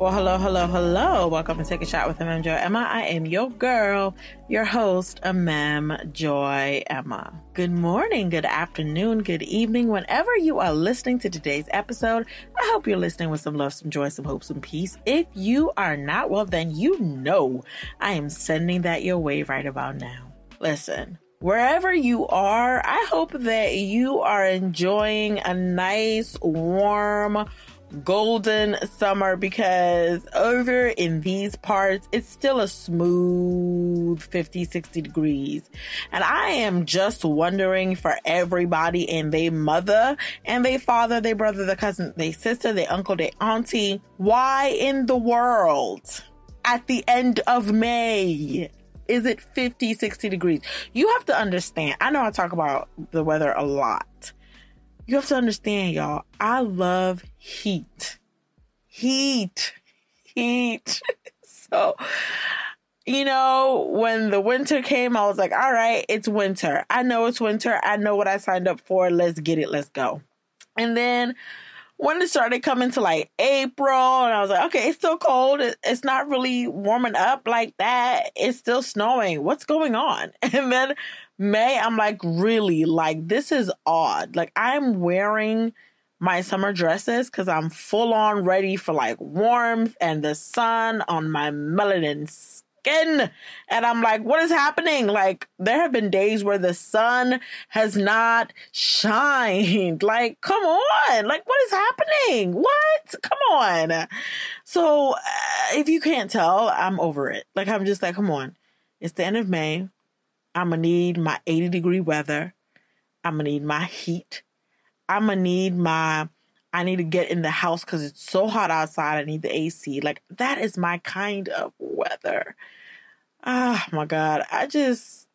Well, hello, hello, hello. Welcome to Take a Shot with Mem Joy Emma. I am your girl, your host, Mem Joy Emma. Good morning, good afternoon, good evening, whenever you are listening to today's episode. I hope you're listening with some love, some joy, some hope, some peace. If you are not, well, then you know I am sending that your way right about now. Listen, wherever you are, I hope that you are enjoying a nice, warm, golden summer because over in these parts it's still a smooth 50 60 degrees. And i am just wondering for everybody and they mother and they father they brother their cousin they sister their uncle their auntie why in the world at the end of may is it 50 60 degrees? You have to understand i know i talk about the weather a lot you have to understand, y'all. I love heat. Heat. Heat. so, you know, when the winter came, I was like, all right, it's winter. I know it's winter. I know what I signed up for. Let's get it. Let's go. And then when it started coming to like April, and I was like, okay, it's still cold. It's not really warming up like that. It's still snowing. What's going on? And then May, I'm like, really, like, this is odd. Like, I'm wearing my summer dresses because I'm full on ready for like warmth and the sun on my melanin skin. And I'm like, what is happening? Like, there have been days where the sun has not shined. Like, come on. Like, what is happening? What? Come on. So, uh, if you can't tell, I'm over it. Like, I'm just like, come on. It's the end of May. I'm gonna need my 80 degree weather. I'm gonna need my heat. I'm gonna need my I need to get in the house because it's so hot outside. I need the AC. Like that is my kind of weather. Oh my God. I just,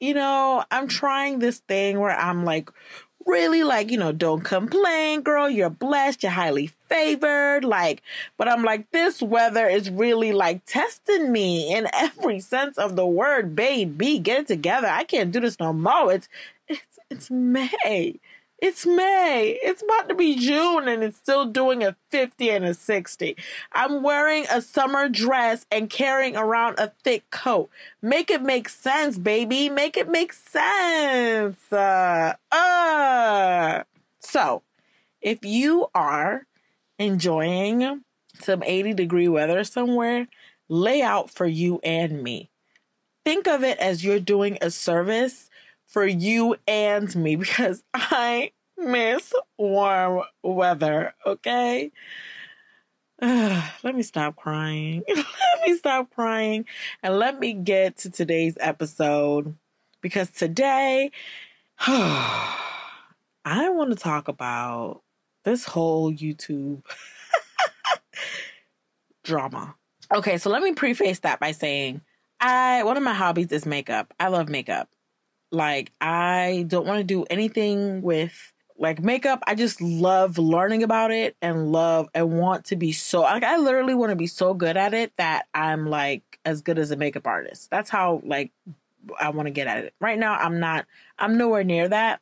you know, I'm trying this thing where I'm like really like, you know, don't complain, girl. You're blessed. You're highly favored. Like, but I'm like, this weather is really like testing me in every sense of the word. Baby, get it together. I can't do this no more. It's, it's, it's May. It's May. It's about to be June and it's still doing a 50 and a 60. I'm wearing a summer dress and carrying around a thick coat. Make it make sense, baby. Make it make sense. Uh, uh. So, if you are enjoying some 80 degree weather somewhere, lay out for you and me. Think of it as you're doing a service for you and me because I miss warm weather, okay? let me stop crying. let me stop crying and let me get to today's episode because today I want to talk about this whole YouTube drama. Okay, so let me preface that by saying I one of my hobbies is makeup. I love makeup. Like, I don't want to do anything with like makeup. I just love learning about it and love and want to be so like I literally want to be so good at it that I'm like as good as a makeup artist. That's how like I want to get at it. Right now I'm not I'm nowhere near that,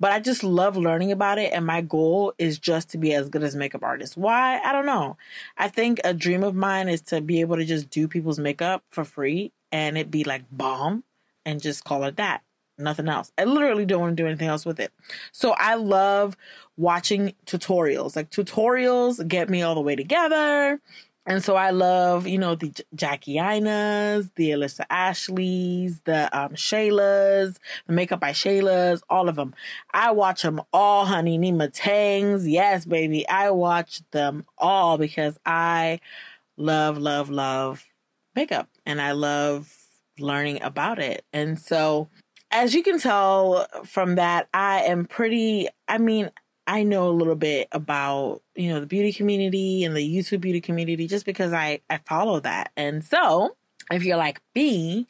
but I just love learning about it and my goal is just to be as good as makeup artist. Why? I don't know. I think a dream of mine is to be able to just do people's makeup for free and it be like bomb and just call it that nothing else. I literally don't want to do anything else with it. So I love watching tutorials. Like tutorials get me all the way together. And so I love, you know, the Jackie Ainas, the Alissa Ashleys, the um, Shaylas, the Makeup by Shaylas, all of them. I watch them all, honey. Nyma Tangs. Yes, baby. I watch them all because I love, love, love makeup and I love learning about it. And so as you can tell from that, I am pretty, I mean, I know a little bit about, you know, the beauty community and the YouTube beauty community just because I, I follow that. And so, if you're like me,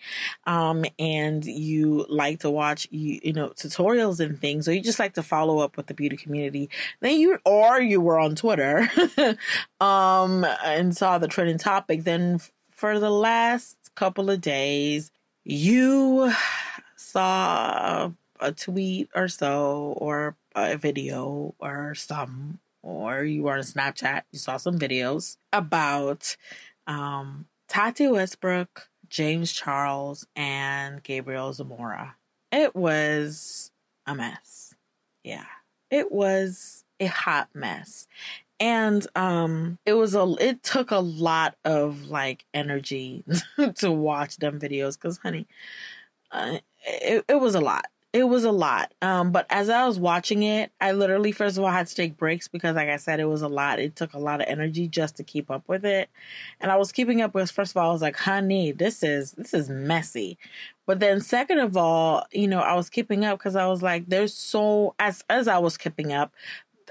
um, and you like to watch, you, you know, tutorials and things, or you just like to follow up with the beauty community, then you, or you were on Twitter, um, and saw the trending topic, then for the last couple of days, you saw a tweet or so or a video or some or you were on Snapchat, you saw some videos about um, Tati Westbrook, James Charles, and Gabriel Zamora. It was a mess. Yeah. It was a hot mess. And um it was a it took a lot of like energy to watch them videos cuz honey uh, it, it was a lot it was a lot. Um, but as I was watching it, I literally first of all had to take breaks because, like I said, it was a lot. It took a lot of energy just to keep up with it, and I was keeping up with. First of all, I was like, "Honey, this is this is messy," but then second of all, you know, I was keeping up because I was like, "There's so as as I was keeping up,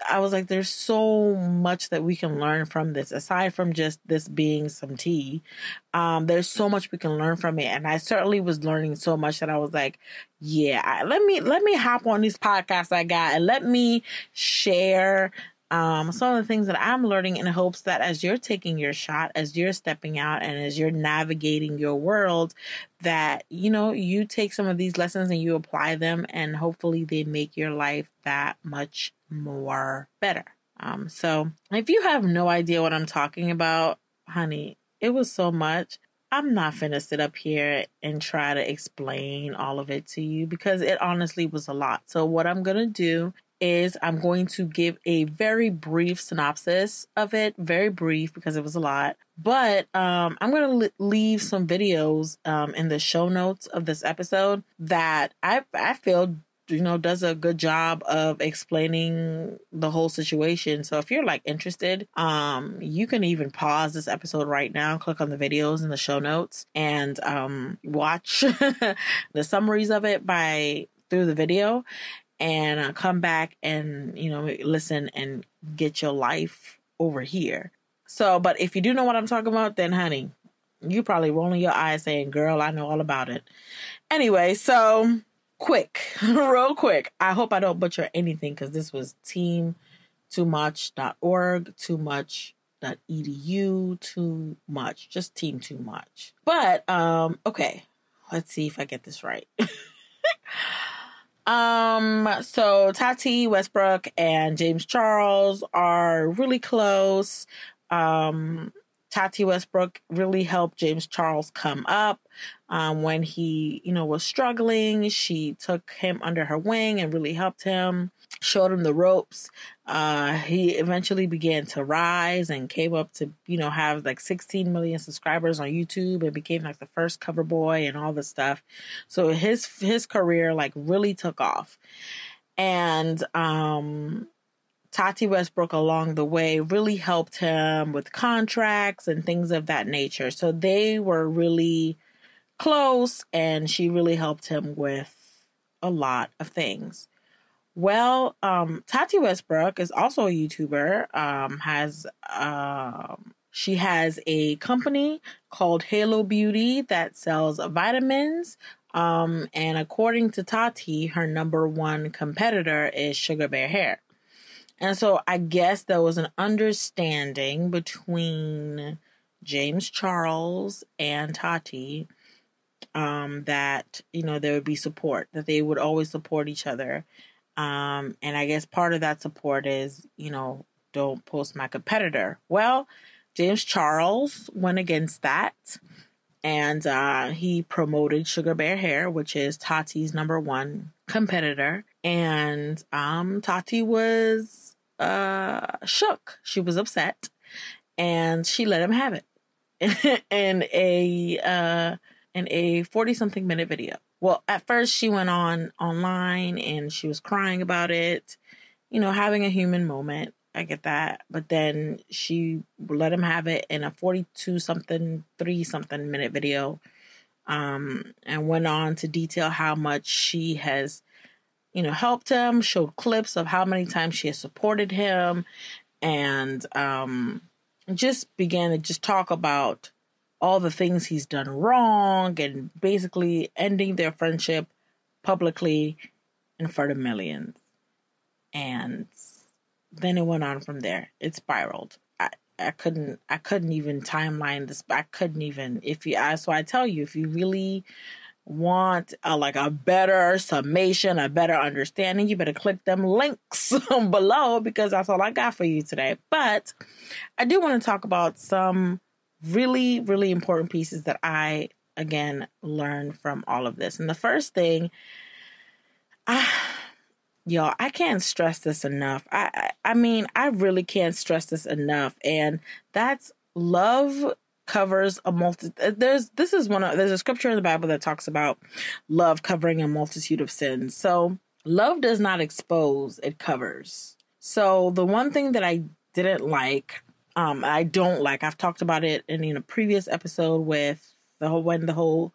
I was like, there's so much that we can learn from this, aside from just this being some tea. Um, there's so much we can learn from it, and I certainly was learning so much that I was like, yeah, let me let me hop on these podcasts I got and let me share um, some of the things that I'm learning in hopes that as you're taking your shot, as you're stepping out, and as you're navigating your world, that you know you take some of these lessons and you apply them, and hopefully they make your life that much more better. Um, so if you have no idea what I'm talking about, honey, it was so much. I'm not finna sit up here and try to explain all of it to you because it honestly was a lot. So, what I'm gonna do is I'm going to give a very brief synopsis of it, very brief because it was a lot. But um, I'm going to leave some videos um, in the show notes of this episode that I I feel you know does a good job of explaining the whole situation so if you're like interested um you can even pause this episode right now click on the videos in the show notes and um watch the summaries of it by through the video and uh, come back and you know listen and get your life over here. So, but if you do know what I'm talking about, then honey, you probably rolling your eyes saying, "Girl, I know all about it." Anyway, so quick, real quick. I hope I don't butcher anything because this was team too much.org, too much edu too much just team too much but um okay let's see if i get this right Um, so Tati Westbrook and James Charles are really close. Um, Tati Westbrook really helped James Charles come up um, when he, you know, was struggling. She took him under her wing and really helped him showed him the ropes. Uh, he eventually began to rise and came up to, you know, have like 16 million subscribers on YouTube and became like the first cover boy and all this stuff. So his his career like really took off. And um Tati Westbrook along the way really helped him with contracts and things of that nature. So they were really close and she really helped him with a lot of things. Well, um, Tati Westbrook is also a YouTuber. Um, has um, she has a company called Halo Beauty that sells vitamins. Um, and according to Tati, her number one competitor is Sugar Bear Hair. And so I guess there was an understanding between James Charles and Tati um, that you know there would be support, that they would always support each other, um, and I guess part of that support is, you know, don't post my competitor. Well, James Charles went against that and uh, he promoted Sugar Bear Hair, which is Tati's number one competitor. And um, Tati was uh, shook. She was upset and she let him have it in a uh, in a 40 something minute video well, at first she went on online and she was crying about it, you know, having a human moment. I get that. But then she let him have it in a 42 something, 3 something minute video. Um, and went on to detail how much she has, you know, helped him, showed clips of how many times she has supported him, and um, just began to just talk about all the things he's done wrong and basically ending their friendship publicly in front of millions. And then it went on from there. It spiraled. I, I couldn't I couldn't even timeline this I couldn't even if you I so I tell you if you really want a, like a better summation, a better understanding, you better click them links below because that's all I got for you today. But I do want to talk about some really, really important pieces that I, again, learned from all of this. And the first thing, I, y'all, I can't stress this enough. I, I, I mean, I really can't stress this enough. And that's love covers a multi uh, there's this is one of there's a scripture in the bible that talks about love covering a multitude of sins. So love does not expose it covers. So the one thing that i didn't like um i don't like i've talked about it in, in a previous episode with the whole when the whole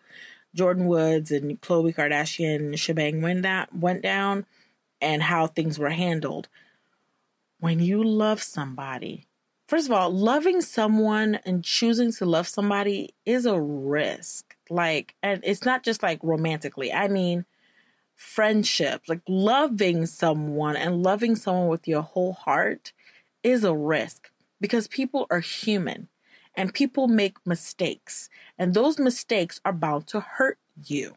Jordyn Woods and Khloe Kardashian shebang went that went down and how things were handled. When you love somebody first of all, loving someone and choosing to love somebody is a risk. Like, and it's not just like romantically. I mean, friendships, like loving someone and loving someone with your whole heart is a risk because people are human and people make mistakes, and those mistakes are bound to hurt you.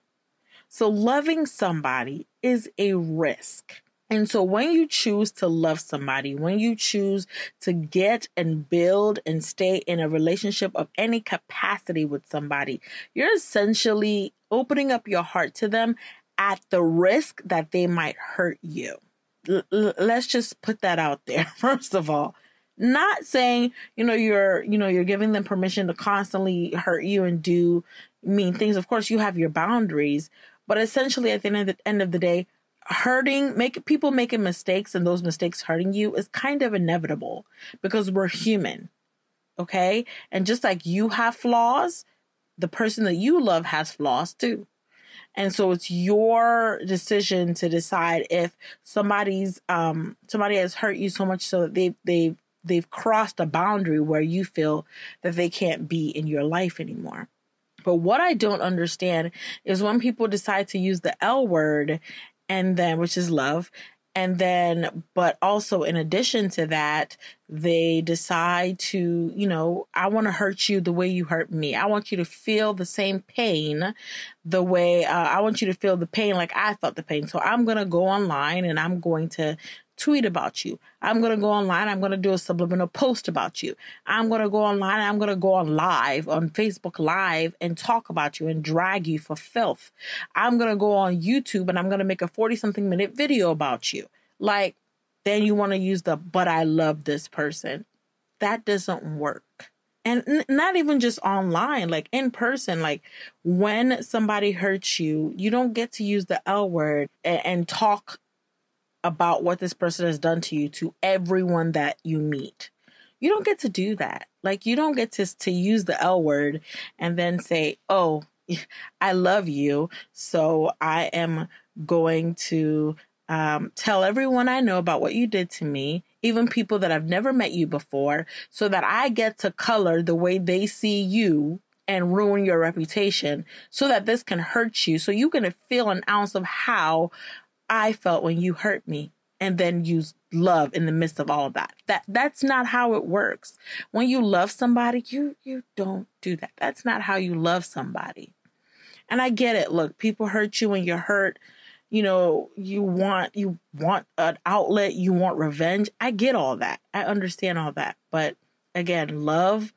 So, loving somebody is a risk. And so when you choose to love somebody, when you choose to get and build and stay in a relationship of any capacity with somebody, you're essentially opening up your heart to them at the risk that they might hurt you. L- let's just put that out there first of all. Not saying, you know, you're, you know, you're giving them permission to constantly hurt you and do mean things. Of course, you have your boundaries, but essentially at the end of the, end of the day, hurting make people making mistakes and those mistakes hurting you is kind of inevitable because we're human okay? And just like you have flaws the person that you love has flaws too. And so it's your decision to decide if somebody's um somebody has hurt you so much so that they they they've crossed a boundary where you feel that they can't be in your life anymore. But what I don't understand is when people decide to use the L word and then which is love and then but also in addition to that they decide to you know i want to hurt you the way you hurt me. I want you to feel the same pain the way uh, i want you to feel the pain like i felt the pain. So i'm going to go online and i'm going to tweet about you. I'm going to go online. I'm going to do a subliminal post about you. I'm going to go online. I'm going to go on live on Facebook Live and talk about you and drag you for filth. I'm going to go on YouTube and I'm going to make a 40 something minute video about you. Like, then you want to use the, but I love this person. That doesn't work. And n- not even just online, like in person. Like when somebody hurts you, you don't get to use the L word and, and talk about what this person has done to you to everyone that you meet. You don't get to do that. Like you don't get to to use the L word and then say, "Oh, I love you, so I am going to um, tell everyone I know about what you did to me, even people that I've never met you before, so that I get to color the way they see you and ruin your reputation so that this can hurt you. So you can feel an ounce of how I felt when you hurt me and then use love in the midst of all of that. That that's not how it works. When you love somebody, you you don't do that. That's not how you love somebody. And I get it. Look, people hurt you when you're hurt. You know, you want you want an outlet, you want revenge. I get all that. I understand all that. But again, love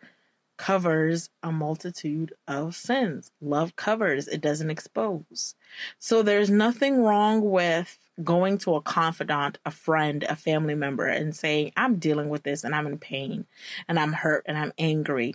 covers a multitude of sins. Love covers, it doesn't expose. So there's nothing wrong with going to a confidant, a friend, a family member, and saying, I'm dealing with this and I'm in pain and I'm hurt and I'm angry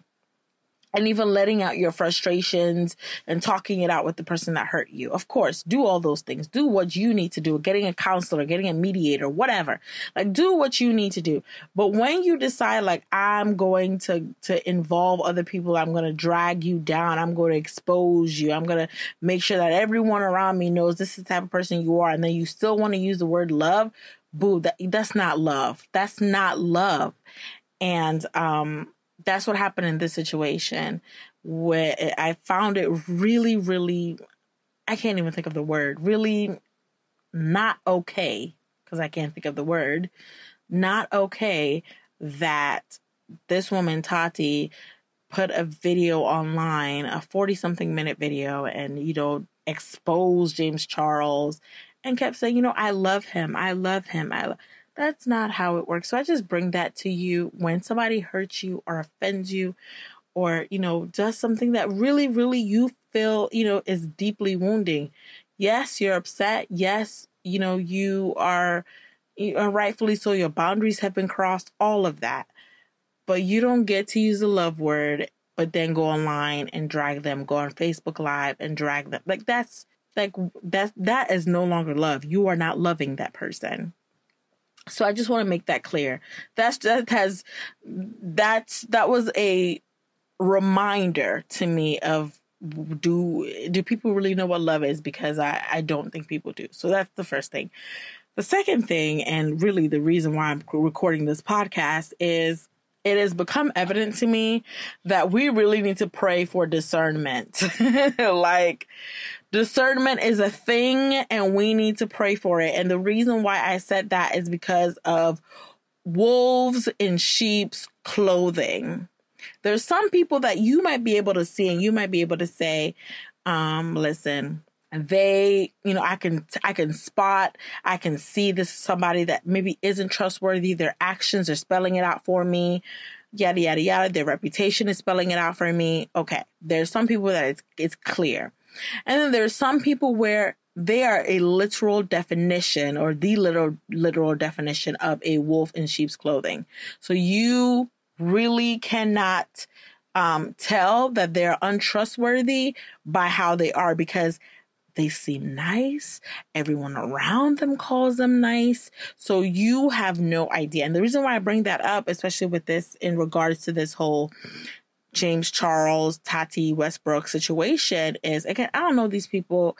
and even letting out your frustrations and talking it out with the person that hurt you. Of course, do all those things. Do what you need to do, getting a counselor, getting a mediator, whatever. Like do what you need to do. But when you decide like I'm going to to involve other people, I'm going to drag you down, I'm going to expose you, I'm going to make sure that everyone around me knows this is the type of person you are and then you still want to use the word love, boo, that that's not love. That's not love. And um that's what happened in this situation where I found it really, really, I can't even think of the word, really not okay, because I can't think of the word, not okay that this woman, Tati, put a video online, a 40 something minute video, and, you know, expose James Charles and kept saying, you know, I love him. I love him. I lo-. That's not how it works. So I just bring that to you when somebody hurts you or offends you or, you know, does something that really really you feel, you know, is deeply wounding. Yes, you're upset. Yes, you know, you are, you are rightfully so your boundaries have been crossed, all of that. But you don't get to use the love word but then go online and drag them, go on Facebook Live and drag them. Like that's like that that is no longer love. You are not loving that person. So I just want to make that clear. That's that has that's that was a reminder to me of do do people really know what love is because I I don't think people do. So that's the first thing. The second thing and really the reason why I'm recording this podcast is it has become evident to me that we really need to pray for discernment. like, discernment is a thing and we need to pray for it. And the reason why I said that is because of wolves in sheep's clothing. There's some people that you might be able to see and you might be able to say, um, listen, they you know i can i can spot i can see this is somebody that maybe isn't trustworthy. Their actions are spelling it out for me. Yada yada yada. Their reputation is spelling it out for me. Okay. There's some people that it's it's clear and then there's some people where they are a literal definition or the literal literal definition of a wolf in sheep's clothing so you really cannot um, tell that they're untrustworthy by how they are because they seem nice. Everyone around them calls them nice. So you have no idea. And the reason why I bring that up, especially with this in regards to this whole James Charles, Tati Westbrook situation, is again, I don't know these people.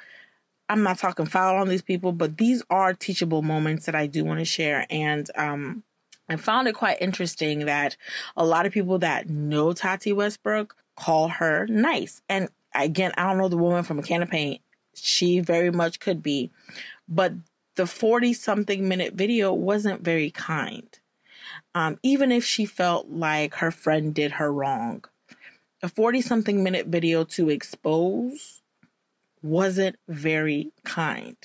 I'm not talking foul on these people, but these are teachable moments that I do want to share. And um, I found it quite interesting that a lot of people that know Tati Westbrook call her nice. And again, I don't know the woman from a can of paint she very much could be. But the 40 something minute video wasn't very kind. Um, even if she felt like her friend did her wrong, a 40 something minute video to expose wasn't very kind.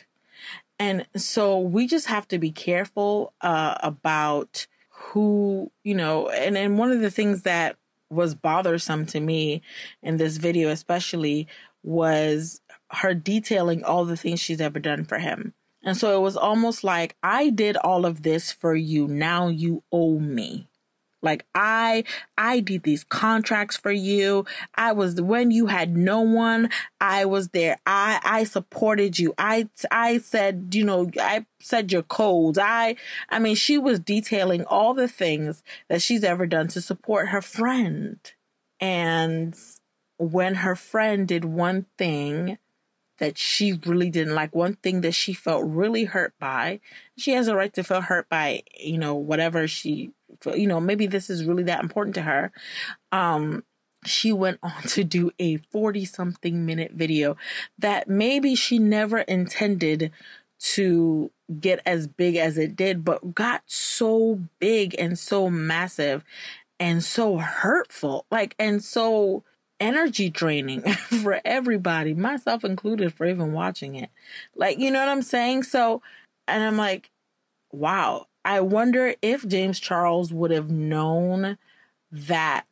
And so we just have to be careful uh, about who, you know, and, and one of the things that was bothersome to me in this video, especially, was her detailing all the things she's ever done for him. And so it was almost like, I did all of this for you. Now you owe me. Like I, I did these contracts for you. I was, when you had no one, I was there. I, I supported you. I, I said, you know, I said your codes. I, I mean, she was detailing all the things that she's ever done to support her friend. And when her friend did one thing that she really didn't like, one thing that she felt really hurt by. She has a right to feel hurt by, you know, whatever she, you know, maybe this is really that important to her. Um, she went on to do a 40 something minute video that maybe she never intended to get as big as it did, but got so big and so massive and so hurtful. Like, and so energy draining for everybody, myself included, for even watching it. Like, you know what I'm saying? So, and I'm like, wow, I wonder if James Charles would have known that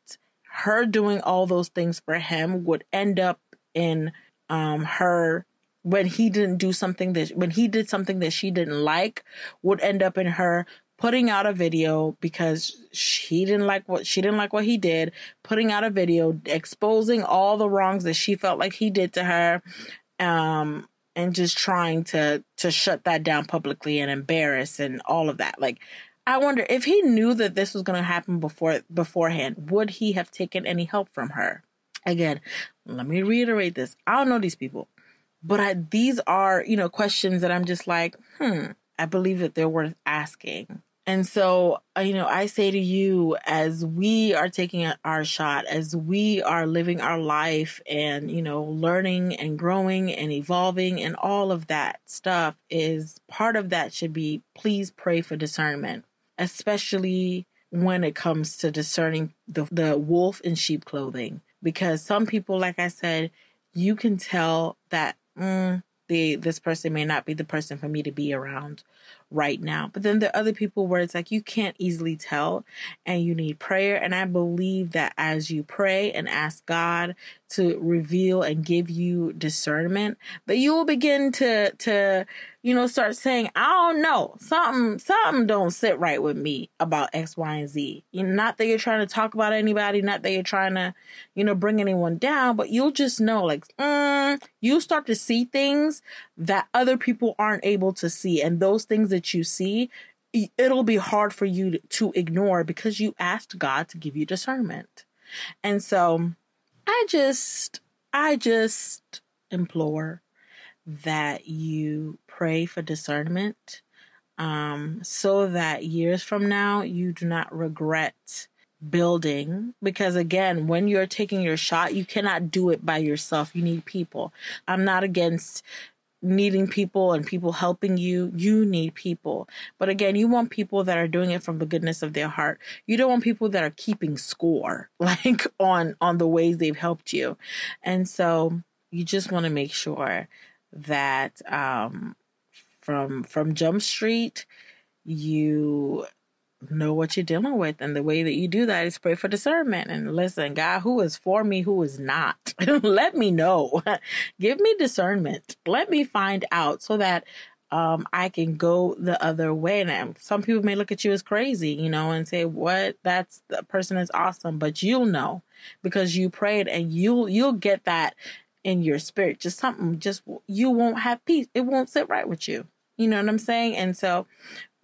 her doing all those things for him would end up in um her when he didn't do something that when he did something that she didn't like would end up in her putting out a video because she didn't like what she didn't like what he did, putting out a video exposing all the wrongs that she felt like he did to her um and just trying to to shut that down publicly and embarrass and all of that. Like I wonder if he knew that this was going to happen before beforehand, would he have taken any help from her? Again, let me reiterate this. I don't know these people, but I, these are, you know, questions that I'm just like, hmm, I believe that they're worth asking. And so, uh, you know, I say to you, as we are taking our shot, as we are living our life and, you know, learning and growing and evolving and all of that stuff is part of that should be please pray for discernment, especially when it comes to discerning the, the wolf in sheep clothing. Because some people, like I said, you can tell that mm, the this person may not be the person for me to be around right now. But then there are other people where it's like you can't easily tell and you need prayer. And I believe that as you pray and ask God to reveal and give you discernment, but you will begin to to you know start saying, I don't know, something something don't sit right with me about X, Y, and Z. You know, not that you're trying to talk about anybody, not that you're trying to, you know, bring anyone down, but you'll just know like mm, you start to see things that other people aren't able to see, and those things that you see it'll be hard for you to ignore because you asked God to give you discernment. And so I just, I just implore that you pray for discernment um, so that years from now you do not regret building because again when you're taking your shot you cannot do it by yourself. You need people. I'm not against needing people and people helping you, you need people. But again, you want people that are doing it from the goodness of their heart. You don't want people that are keeping score like on on the ways they've helped you. And so you just want to make sure that um from from Jump Street you know what you're dealing with. And the way that you do that is pray for discernment and listen, God, who is for me, who is not? Let me know. Give me discernment. Let me find out so that um, I can go the other way. And some people may look at you as crazy, you know, and say, "What? That's the person is awesome," but you'll know because you prayed, and you'll you'll get that in your spirit. Just something, just you won't have peace. It won't sit right with you. You know what I'm saying? And so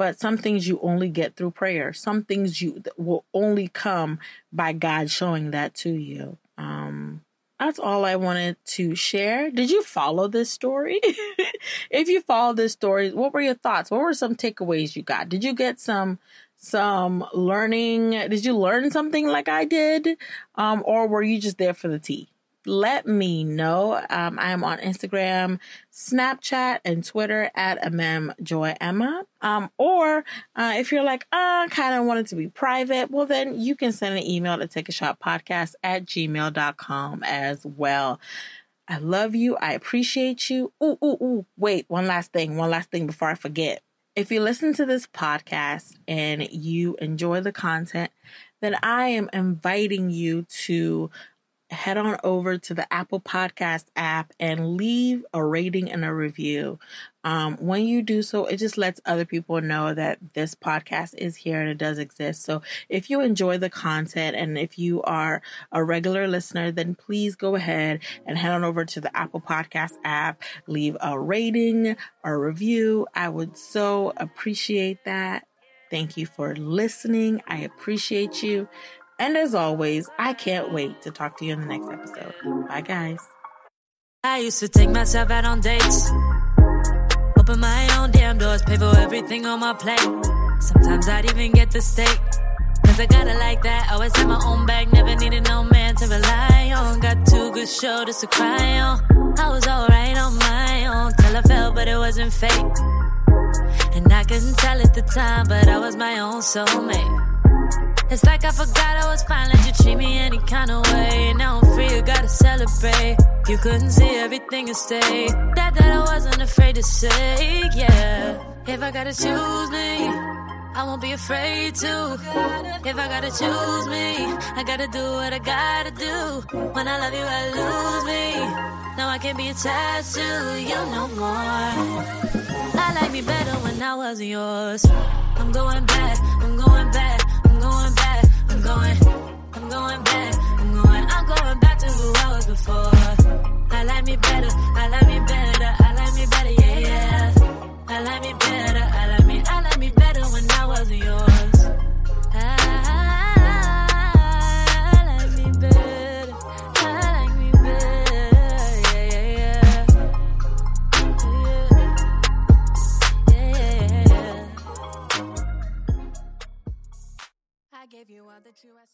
but some things you only get through prayer. Some things you will only come by God showing that to you. Um, that's all I wanted to share. Did you follow this story? if you follow this story, what were your thoughts? What were some takeaways you got? Did you get some some learning? Did you learn something like I did? Um, or were you just there for the tea? Let me know. Um, I am on Instagram, Snapchat, and Twitter at mmjoyemma. Um, or uh, if you're like, I uh, kind of want it to be private, well, then you can send an email to take a shot podcast at gmail.com as well. I love you. I appreciate you. Ooh, ooh, ooh. Wait, one last thing. One last thing before I forget. If you listen to this podcast and you enjoy the content, then I am inviting you to head on over to the Apple Podcast app and leave a rating and a review. Um, when you do so, it just lets other people know that this podcast is here and it does exist. So if you enjoy the content and if you are a regular listener, then please go ahead and head on over to the Apple Podcast app, leave a rating, a review. I would so appreciate that. Thank you for listening. I appreciate you. And as always, I can't wait to talk to you in the next episode. Bye, guys. I used to take myself out on dates, open my own damn doors, pay for everything on my plate. Sometimes I'd even get the steak. Cause I got it like that. Always had my own bag, never needed no man to rely on. Got two good shoulders to cry on. I was alright on my own till I fell, but it wasn't fake. And I couldn't tell at the time, but I was my own soulmate. It's like I forgot I was fine, let you treat me any kind of way. Now I'm free, you gotta celebrate. You couldn't see everything and stay. That that I wasn't afraid to say, yeah. If I gotta choose me, I won't be afraid to. If I gotta choose me, I gotta do what I gotta do. When I love you, I lose me. Now I can't be attached to you no more. I like me better when I wasn't yours. I'm going back, I'm going back going back. I'm going, I'm going back. I'm going, I'm going back to who I was before. I like me better. I like me better. I like me better. Yeah, yeah. I like me better. You asked.